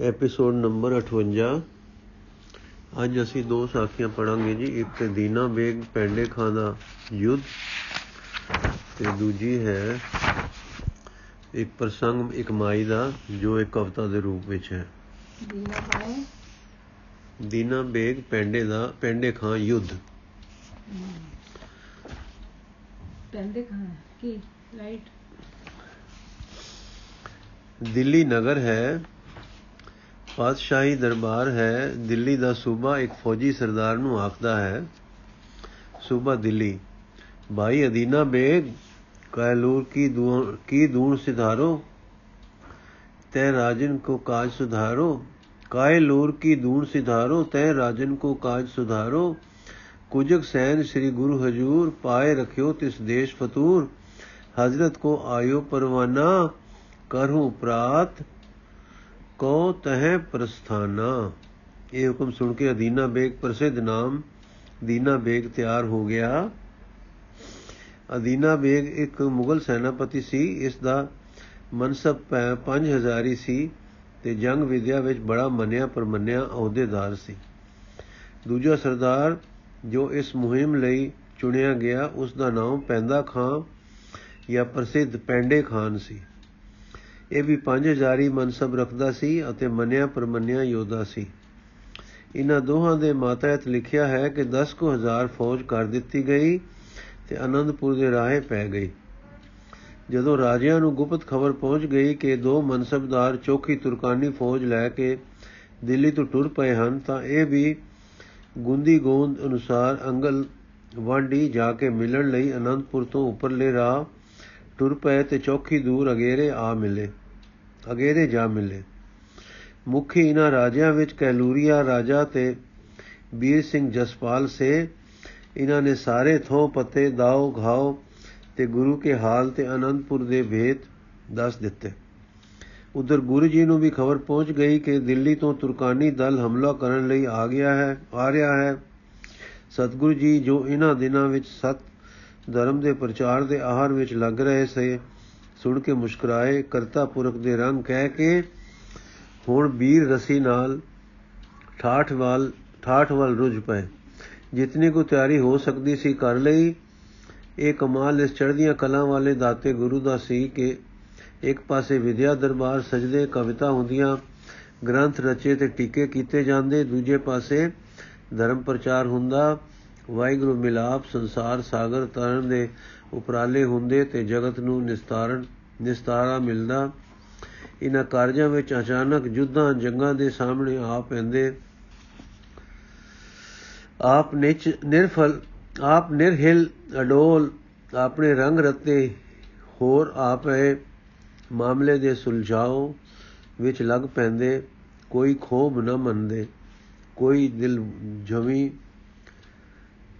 Episode number 58 ਅੱਜ ਅਸੀਂ ਦੋ ਸਾਖੀਆਂ ਪੜਾਂਗੇ ਜੀ। ਇੱਕ ਤੇ ਦੀਨਾ ਬੇਗ ਪੈਂਡੇ ਖਾਂ ਦਾ ਯੁੱਧ ਤੇ ਦੂਜੀ ਹੈ ਇੱਕ ਪ੍ਰਸੰਗ ਇੱਕ ਮਾਈ ਦਾ ਜੋ ਇੱਕ ਕਵਿਤਾ ਦੇ ਰੂਪ ਵਿੱਚ ਹੈ। ਦੀਨਾ ਬੇਗ ਪੈਂਡੇ ਦਾ ਪੈਂਡੇ ਖਾਂ ਯੁੱਧ। ਪੈਂਦੇ ਖਾਂ ਕੀ? ਰਾਈਟ ਦਿੱਲੀ ਨਗਰ ਹੈ। ਪਾਤਸ਼ਾਹੀ ਦਰਬਾਰ ਹੈ, ਦਿੱਲੀ ਦਾ ਸੂਬਾ ਇੱਕ ਫੌਜੀ ਸਰਦਾਰ ਨੂੰ ਆਖਦਾ ਹੈ। ਸੂਬਾ ਦਿੱਲੀ। ਭਾਈ ਅਦੀਨਾ ਬੇਗ, ਕੈਲੂਰ ਕੀ ਦੂਰ ਕੀ ਦੂਰ ਸਿਧਾਰੋ? ਤੈ ਰਾਜਨ ਕੋ ਕਾਜ ਸੁਧਾਰੋ? ਕਾਇਲੂਰ ਕੀ ਦੂਰ ਸਿਧਾਰੋ? ਤੈ ਰਾਜਨ ਕੋ ਕਾਜ ਸੁਧਾਰੋ? ਕੁਜਕ ਸੈਨ ਸ੍ਰੀ ਗੁਰੂ ਹਜੂਰ ਪਾਏ ਰਖਿਓ ਤਿਸ ਦੇਸ਼ ਫਤੂਰ। ਹਜ਼ਰਤ ਕੋ ਆਇਓ ਪਰਵਾਨਾ, ਕਰਹੁ ਪ੍ਰਾਤ। ਕੋ ਤਹਿ ਪ੍ਰਸਥਾਨਾ। ਇਹ ਹੁਕਮ ਸੁਣ ਕੇ ਅਦੀਨਾ ਬੇਗ ਪ੍ਰਸਿੱਧ ਨਾਮ ਦੀਨਾ ਬੇਗ ਤਿਆਰ ਹੋ ਗਿਆ। ਅਦੀਨਾ ਬੇਗ ਇੱਕ ਮੁਗਲ ਸੈਨਾਪਤੀ ਸੀ, ਇਸ ਦਾ ਮਨਸਬ 5000 ਸੀ ਤੇ ਜੰਗ ਵਿਦਿਆ ਵਿੱਚ ਬੜਾ ਮੰਨਿਆ ਪਰਮੰਨਿਆ ਅਹੁਦੇਦਾਰ ਸੀ। ਦੂਜਾ ਸਰਦਾਰ ਜੋ ਇਸ ਮੁਹਿੰਮ ਲਈ ਚੁਣਿਆ ਗਿਆ, ਉਸ ਦਾ ਨਾਮ ਪੈਂਦਾ ਖਾਨ ਜਾਂ ਪ੍ਰਸਿੱਧ ਪੈਂਡੇ ਖਾਨ ਸੀ। ਇਹ ਵੀ 5000 ਮਨਸਬ ਰੱਖਦਾ ਸੀ ਅਤੇ ਮੰਨਿਆ ਪਰਮੰਨਿਆ ਯੋਧਾ ਸੀ। ਇਹਨਾਂ ਦੋਹਾਂ ਦੇ ਮਾਤਹਿਤ ਲਿਖਿਆ ਹੈ ਕਿ 10000 ਫੌਜ ਕਰ ਦਿੱਤੀ ਗਈ ਤੇ ਅਨੰਦਪੁਰ ਦੇ ਰਾਹੇ ਪੈ ਗਈ। ਜਦੋਂ ਰਾਜਿਆਂ ਨੂੰ ਗੁਪਤ ਖਬਰ ਪਹੁੰਚ ਗਈ ਕਿ ਦੋ ਮਨਸਬਦਾਰ ਚੌਕੀ ਤੁਰਕਾਨੀ ਫੌਜ ਲੈ ਕੇ ਦਿੱਲੀ ਤੋਂ ਟੁਰ ਪਏ ਹਨ, ਤਾਂ ਇਹ ਵੀ ਗੁੰਦੀ ਗੋਂਦ ਅਨੁਸਾਰ ਅੰਗਲ ਵਾਂਡੀ ਜਾ ਕੇ ਮਿਲਣ ਲਈ ਅਨੰਦਪੁਰ ਤੋਂ ਉੱਪਰਲੇ ਰਾਹ ਟੁਰ ਪਏ ਤੇ ਚੌਕੀ ਦੂਰ ਅਗੇਰੇ ਆ ਮਿਲੇ। ਅਗੇਰੇ ਜਾ ਮਿਲੇ। ਮੁਖੀ ਇਹਨਾਂ ਰਾਜਿਆਂ ਵਿੱਚ ਕੈਲੂਰੀਆ ਰਾਜਾ ਤੇ ਵੀਰ ਸਿੰਘ ਜਸਪਾਲ ਸੇ। ਇਹਨਾਂ ਨੇ ਸਾਰੇ ਥੋ ਪਤੇ ਦਾਉ ਘਾਉ ਤੇ ਗੁਰੂ ਕੇ ਹਾਲ ਤੇ ਅਨੰਦਪੁਰ ਦੇ ਭੇਦ ਦੱਸ ਦਿੱਤੇ। ਉਧਰ ਗੁਰੂ ਜੀ ਨੂੰ ਵੀ ਖਬਰ ਪਹੁੰਚ ਗਈ ਕਿ ਦਿੱਲੀ ਤੋਂ ਤੁਰਕਾਨੀ ਦਲ ਹਮਲਾ ਕਰਨ ਲਈ ਆ ਗਿਆ ਹੈ, ਆ ਰਿਹਾ ਹੈ। ਸਤਿਗੁਰੂ ਜੀ ਜੋ ਇਹਨਾਂ ਦਿਨਾਂ ਵਿੱਚ ਸਤ ਧਰਮ ਦੇ ਪ੍ਰਚਾਰ ਦੇ ਆਹਾਰ ਵਿੱਚ ਲੱਗ ਰਹੇ ਸੇ ਸੁਣ ਕੇ ਮੁਸਕਰਾਏ, ਕਰਤਾ ਪੁਰਖ ਦੇ ਰੰਗ ਕਹਿ ਕੇ, ਹੁਣ ਵੀਰ ਰਸੀ ਨਾਲ ਠਾਠ ਵਾਲ ਠਾਠ ਵਾਲ ਰੁਝ ਪਏ। ਜਿਤਨੀ ਕੋ ਤਿਆਰੀ ਹੋ ਸਕਦੀ ਸੀ ਕਰ ਲਈ। ਇਹ ਕਮਾਲ ਇਸ ਚੜ੍ਹਦੀਆਂ ਕਲਾਂ ਵਾਲੇ ਦਾਤੇ ਗੁਰੂ ਦਾ ਸੀ ਕਿ ਇੱਕ ਪਾਸੇ ਵਿਦਿਆ ਦਰਬਾਰ ਸਜਦੇ ਕਵਿਤਾ ਹੁੰਦੀਆਂ, ਗ੍ਰੰਥ ਰਚੇ ਤੇ ਟੀਕੇ ਕੀਤੇ ਜਾਂਦੇ, ਦੂਜੇ ਪਾਸੇ ਧਰਮ ਪ੍ਰਚਾਰ ਹੁੰਦਾ। ਵਾਹਿਗੁਰੂ ਮਿਲਾਪ ਸੰਸਾਰ ਸਾਗਰ ਤਰਨ ਦੇ ਉਪਰਾਲੇ ਹੁੰਦੇ ਤੇ ਜਗਤ ਨੂੰ ਨਿਸਤਾਰਨ, ਨਿਸਤਾਰਾ ਮਿਲਦਾ। ਇਹਨਾਂ ਕਾਰਜਾਂ ਵਿੱਚ ਅਚਾਨਕ ਜੁੱਧਾਂ ਜੰਗਾਂ ਦੇ ਸਾਹਮਣੇ ਆ ਪੈਂਦੇ। ਆਪ ਨਿਚ, ਨਿਰਫਲ, ਆਪ ਨਿਰਹਿਲ, ਅਡੋਲ, ਆਪਣੇ ਰੰਗ ਰਤੇ ਹੋਰ ਆਪੇ ਮਾਮਲੇ ਦੇ ਸੁਲਝਾਓ ਵਿੱਚ ਲੱਗ ਪੈਂਦੇ। ਕੋਈ ਖੋਬ ਨਾ ਮੰਨਦੇ, ਕੋਈ ਦਿਲ ਜਮੀ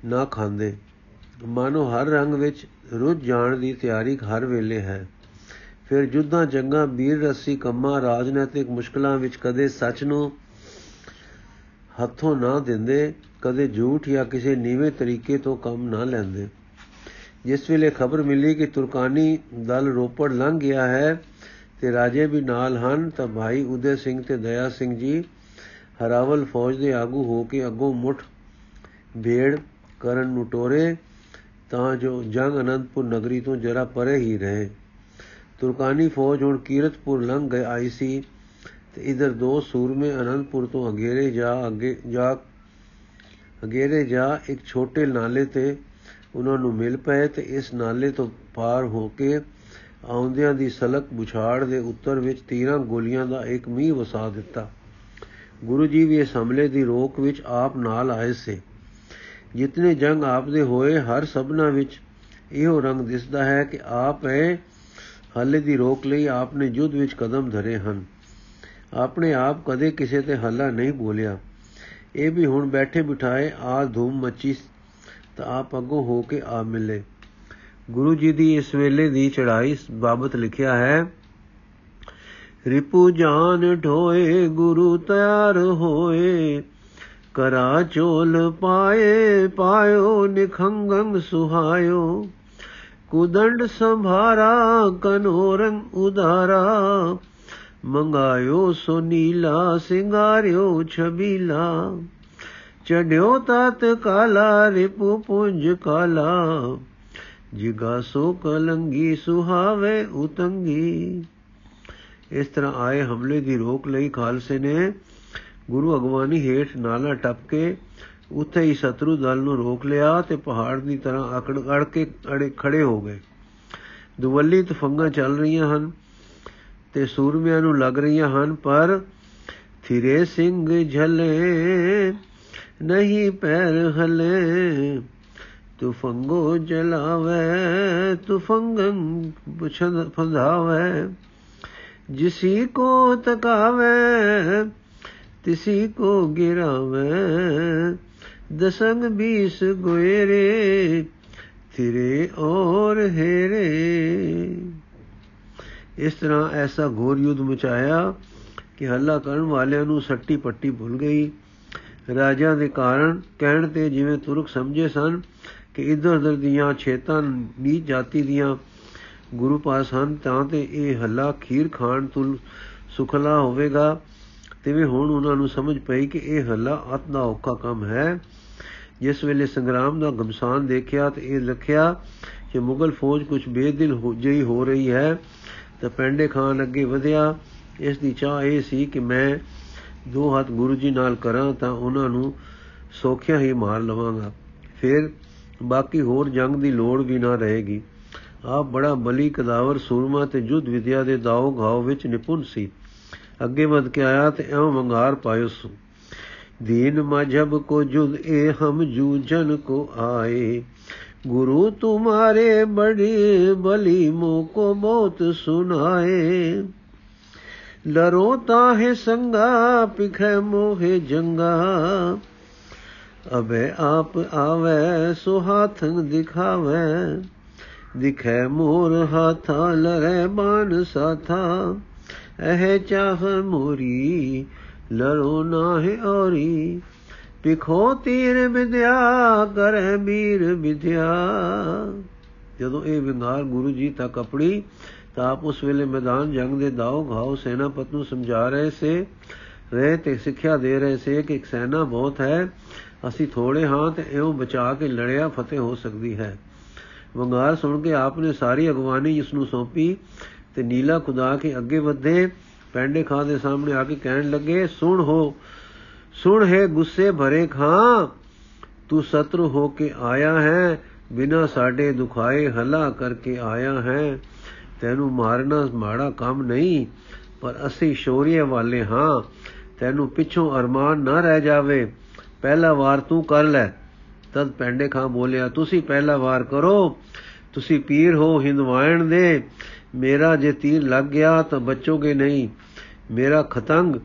ਨਾ ਖਾਂਦੇ। ਮਾਨੋ ਹਰ ਰੰਗ ਵਿੱਚ ਰੁੱਝ ਜਾਣ ਦੀ ਤਿਆਰੀ ਹਰ ਵੇਲੇ ਹੈ। ਫਿਰ ਜੁੱਧਾਂ, ਜੰਗਾਂ ਵੀਰ ਰਸੀ, ਕੰਮਾਂ, ਰਾਜਨੀਤਿਕ ਮੁਸ਼ਕਲਾਂ ਵਿੱਚ ਕਦੇ ਸੱਚ ਨੂੰ ਹੱਥੋਂ ਨਾ ਦਿੰਦੇ, ਕਦੇ ਝੂਠ ਜਾਂ ਕਿਸੇ ਨੀਵੇਂ ਤਰੀਕੇ ਤੋਂ ਕੰਮ ਨਾ ਲੈਂਦੇ। ਜਿਸ ਵੇਲੇ ਖਬਰ ਮਿਲੀ ਕਿ ਤੁਰਕਾਨੀ ਦਲ ਰੋਪੜ ਲੰਘ ਗਿਆ ਹੈ ਤੇ ਰਾਜੇ ਵੀ ਨਾਲ ਹਨ, ਤਾਂ ਭਾਈ ਉਦੇ ਸਿੰਘ ਤੇ ਦਇਆ ਸਿੰਘ ਜੀ ਹਰਾਵਲ ਫੌਜ ਦੇ ਆਗੂ ਹੋ ਕੇ ਅੱਗੋਂ ਮੁੱਠ ਭੇੜ ਕਰਨ ਨੂੰ ਟੋਰੇ ਤਾਂ ਜੋ ਜੰਗ ਅਨੰਦਪੁਰ ਨਗਰੀ ਤੋਂ ਜਰਾ ਪਰੇ ਹੀ ਰਹੇ। ਤੁਰਕਾਨੀ ਫੌਜ ਹੁਣ ਕੀਰਤਪੁਰ ਲੰਘ ਗਈ ਆਈ ਸੀ ਤੇ ਇਧਰ ਦੋ ਸੂਰਮੇ ਅਨੰਦਪੁਰ ਤੋਂ ਅਗੇਰੇ ਜਾ ਅੱਗੇ ਜਾ ਅਗੇਰੇ ਜਾ ਇੱਕ ਛੋਟੇ ਨਾਲੇ ਤੇ ਉਹਨਾਂ ਨੂੰ ਮਿਲ ਪਏ ਤੇ ਇਸ ਨਾਲੇ ਤੋਂ ਪਾਰ ਹੋ ਕੇ ਆਉਂਦਿਆਂ ਦੀ ਸਲਕ ਬੁਛਾੜ ਦੇ ਉੱਤਰ ਵਿੱਚ ਤੀਰਾਂ ਗੋਲੀਆਂ ਦਾ ਇੱਕ ਮੀਂਹ ਵਸਾ ਦਿੱਤਾ। ਗੁਰੂ ਜੀ ਵੀ ਇਸ ਹਮਲੇ ਦੀ ਰੋਕ ਵਿੱਚ ਆਪ ਨਾਲ ਆਏ ਸੇ। ਜਿਤਨੇ ਜੰਗ ਆਪ ਦੇ ਹੋਏ, ਹਰ ਸਭਨਾ ਵਿੱਚ ਇਹੋ ਰੰਗ ਦਿਸਦਾ ਹੈ ਕਿ ਆਪ ਹੈ ਹੱਲੇ ਦੀ ਰੋਕ ਲਈ ਆਪ ਨੇ ਯੁੱਧ ਵਿੱਚ ਕਦਮ ਧਰੇ ਹਨ। ਆਪਣੇ ਆਪ ਕਦੇ ਕਿਸੇ ਤੇ ਹੱਲਾ ਨਹੀਂ ਬੋਲਿਆ। ਇਹ ਵੀ ਹੁਣ ਬੈਠੇ ਬਿਠਾਏ ਆ ਧੂਮ ਮੱਚੀ ਤਾਂ ਆਪ ਅੱਗੋਂ ਹੋ ਕੇ ਆ ਮਿਲੇ। ਗੁਰੂ ਜੀ ਦੀ ਇਸ ਵੇਲੇ ਦੀ ਚੜਾਈ ਬਾਬਤ ਲਿਖਿਆ ਹੈ, ਰਿਪੂ ਜਾਨ ਢੋਏ, ਗੁਰੂ ਤਿਆਰ ਹੋਏ ਕਰਾ ਚੋਲ ਪਾਏ, ਪਾਇਓ ਨਿਖੰਗੰ ਸੁਹਾਇਓ। ਕੁਦੰਡ ਸੰਭਾਰਾ, ਕਨੋਰੰ ਉਦਾਰਾ ਮੰਗਾਇਓ ਸੋ ਨੀਲਾ, ਸਿੰਗਾਰਿਓ ਛਬੀਲਾ। ਚੜਿਓ ਤਤ ਕਾਲਾ, ਰਿਪੂ ਪੁੰਜ ਕਾਲਾ। ਜਿਗਾ ਸੋ ਕਲੰਗੀ ਸੁਹਾਵੇ ਉਤੰਗੀ। ਇਸ ਤਰ੍ਹਾਂ ਆਏ ਹਮਲੇ ਦੀ ਰੋਕ ਲਈ ਖਾਲਸੇ ਨੇ ਗੁਰੂ ਅਗਵਾਨੀ ਹੇਠ ਨਾਲਾ ਟੱਪ ਕੇ ਉੱਥੇ ਹੀ ਸ਼ਤਰੂ ਦਲ ਨੂੰ ਰੋਕ ਲਿਆ ਤੇ ਪਹਾੜ ਦੀ ਤਰ੍ਹਾਂ ਅਕੜ ਅੜ ਕੇ ਅੜੇ ਖੜੇ ਹੋ ਗਏ। ਦੁਵੱਲੀ ਤਫੰਗਾ ਚੱਲ ਰਹੀਆਂ ਹਨ ਤੇ ਸੂਰਮਿਆਂ ਨੂੰ ਲੱਗ ਰਹੀਆਂ ਹਨ, ਪਰ ਥਿਰੇ ਸਿੰਘ ਝਲੇ, ਨਹੀਂ ਪੈਰ ਹਲੇ। ਤੁਫੰਗੋ ਜਲਾਵੇ, ਤੁਫੰਗੰ ਪੁਛਨ ਫੰਧਾਵੇ, ਜਿਸੀ ਕੋ ਤਕਾਵੇ ਤਿਸੀ ਕੋ ਗਿਰਾਵੇ, ਦਸੰਗ ਬੀਸ ਗੋਇਰੇ ਥਿਰੇ ਔਰ ਹੇਰੇ। ਇਸ ਤਰ੍ਹਾਂ ਐਸਾ ਘੋਰ ਯੁੱਧ ਮਚਾਇਆ ਕਿ ਹੱਲਾ ਕਰਨ ਵਾਲਿਆਂ ਨੂੰ ਸੱਟੀ ਪੱਟੀ ਭੁੱਲ ਗਈ। ਰਾਜਾ ਦੇ ਕਾਰਨ ਕਹਿਣ ਤੇ ਜਿਵੇਂ ਤੁਰਕ ਸਮਝੇ ਸਨ ਕਿ ਇਧਰ ਉਧਰ ਦੀਆਂ ਛੇਤਾਂ, ਨੀਚ ਜਾਤੀ ਦੀਆਂ ਗੁਰੂ ਪਾਸ ਹਨ ਤਾਂ ਤੇ ਇਹ ਹੱਲਾ ਖੀਰ ਖਾਣ ਤੁਲ ਸੁਖਲਾ ਹੋਵੇਗਾ। ਤਿਵੇਂ ਹੁਣ ਉਹਨਾਂ ਨੂੰ ਸਮਝ ਪਈ ਕਿ ਇਹ ਹੱਲਾ ਅਤ ਦਾ ਔਖਾ ਕੰਮ ਹੈ। ਜਿਸ ਵੇਲੇ ਸੰਗਰਾਮ ਦਾ ਗਮਸਾਨ ਦੇਖਿਆ ਤੇ ਇਹ ਲਖਿਆ ਕਿ ਮੁਗਲ ਫੌਜ ਕੁਝ ਬੇਦਿਲ ਹੋ ਜਈ ਹੋ ਰਹੀ ਹੈ ਤਾਂ ਪੈਂਡੇ ਖਾਨ ਅੱਗੇ ਵਧਿਆ। ਇਸ ਦੀ ਚਾਹ ਇਹ ਸੀ ਕਿ ਮੈਂ ਦੋ ਹੱਥ ਗੁਰੂ ਜੀ ਨਾਲ ਕਰਾਂ ਤਾਂ ਉਹਨਾਂ ਨੂੰ ਸੋਖਿਆ ਹੀ ਮਾਰ ਲਵਾਂਗਾ। ਫਿਰ ਬਾਕੀ ਹੋਰ ਜੰਗ ਦੀ ਲੋੜ ਵੀ ਨਾ ਰਹੇਗੀ। ਆਪ ਬੜਾ ਬਲੀ ਕਦਾਵਰ ਸੂਰਮਾ ਤੇ ਜੁੱਧ ਵਿਦਿਆ ਦੇ ਦਾਉ ਘਾਉ ਵਿੱਚ ਨਿਪੁੰਨ ਸੀ। ਅੱਗੇ ਵਧ ਕੇ ਆਇਆ ਤੇ ਐਉਂ ਵੰਗਾਰ ਪਾਇਓ ਸੁ। ਦੀਨ ਮਜਬ ਕੋ ਜੁਦ ਏ ਹਮ ਜੂਝਨ ਕੋ ਆਏ। ਗੁਰੂ ਤੁਮਾਰੇ ਬੜੀ ਬਲੀ ਮੋ ਕੋ ਬਹੁਤ ਸੁਨਾਏ ਲਰੋ ਤਾਹੇ ਸੰਗਾ ਪਿਖੇ ਮੋਹੇ ਜੰਗਾ। ਅਬੇ ਆਪ ਆਵੇ, ਸੋ ਹਾਥੰ ਦਿਖਾਵੇ। ਦਿਖੇ ਮੋਰ ਹਾਥਾ, ਲਰੇ ਬਾਣ ਸਾਥਾ। ਇਹ ਚਾਹ ਮੋਰੀ, ਲਲੋ ਨਾਹਿ ਔਰੀ। ਪਿਖੋ ਤੀਰ ਵਿਦਿਆ ਕਰਹਿ ਵੀਰ ਵਿਦਿਆ ਜਦੋਂ ਇਹ ਵਿੰਗਾਰ ਗੁਰੂ ਜੀ ਤੱਕ ਆਪਣੀ ਤਾਂ ਆਪ ਉਸ ਵੇਲੇ ਮੈਦਾਨ ਜੰਗ ਦੇ ਦਾਉ ਘਾਉ ਸੈਨਾਪਤ ਨੂੰ ਸਮਝਾ ਰਹੇ ਸੇ। ਰਹੇ ਤੇ ਸਿੱਖਿਆ ਦੇ ਰਹੇ ਸੇ ਕਿ ਸੈਨਾ ਬਹੁਤ ਹੈ। ਅਸੀਂ ਥੋੜੇ ਹਾਂ ਤੇ ਇਹੋ ਬਚਾ ਕੇ ਲੜਿਆ ਫਤਿਹ ਹੋ ਸਕਦੀ ਹੈ। ਵੰਗਾਰ ਸੁਣ ਕੇ ਆਪ ਨੇ ਸਾਰੀ ਅਗਵਾਨੀ ਇਸ ਨੂੰ ਸੌਂਪੀ। ਤੇ ਨੀਲਾ ਖੁਦਾ ਕੇ ਅੱਗੇ ਵਧੇ, ਪੈਂਡੇ ਖਾਂ ਦੇ ਸਾਹਮਣੇ ਆ ਕੇ ਕਹਿਣ ਲੱਗੇ, ਸੁਣ ਹੋ, ਸੁਣ ਹੈ ਗੁੱਸੇ ਭਰੇ ਖਾਂ, ਤੂੰ ਸਤਰੂ ਹੋ ਕੇ ਆਇਆ ਹੈ, ਬਿਨਾ ਸਾਡੇ ਦੁਖਾਏ ਹਲਾ ਕਰਕੇ ਆਇਆ ਹੈ। ਤੈਨੂੰ ਮਾਰਨਾ ਮਾੜਾ ਕੰਮ ਨਹੀਂ, ਪਰ ਅਸੀਂ ਸ਼ੌਰੀਏ ਵਾਲੇ ਹਾਂ। ਤੈਨੂੰ ਪਿੱਛੋਂ ਅਰਮਾਨ ਨਾ ਰਹਿ ਜਾਵੇ, ਪਹਿਲਾ ਵਾਰ ਤੂੰ ਕਰ ਲੈ। ਤਦ ਪੈਂਡੇ ਖਾਂ ਬੋਲਿਆ, ਤੁਸੀਂ ਪਹਿਲਾ ਵਾਰ ਕਰੋ, ਤੁਸੀਂ ਪੀਰ ਹੋ, ਹਿੰਦਵਾਇਣ ਦੇ। ਮੇਰਾ ਜੇ ਤੀਰ ਲੱਗ ਗਿਆ ਤਾਂ ਬਚੋਗੇ ਨਹੀਂ। ਮੇਰਾ ਖਤੰਗ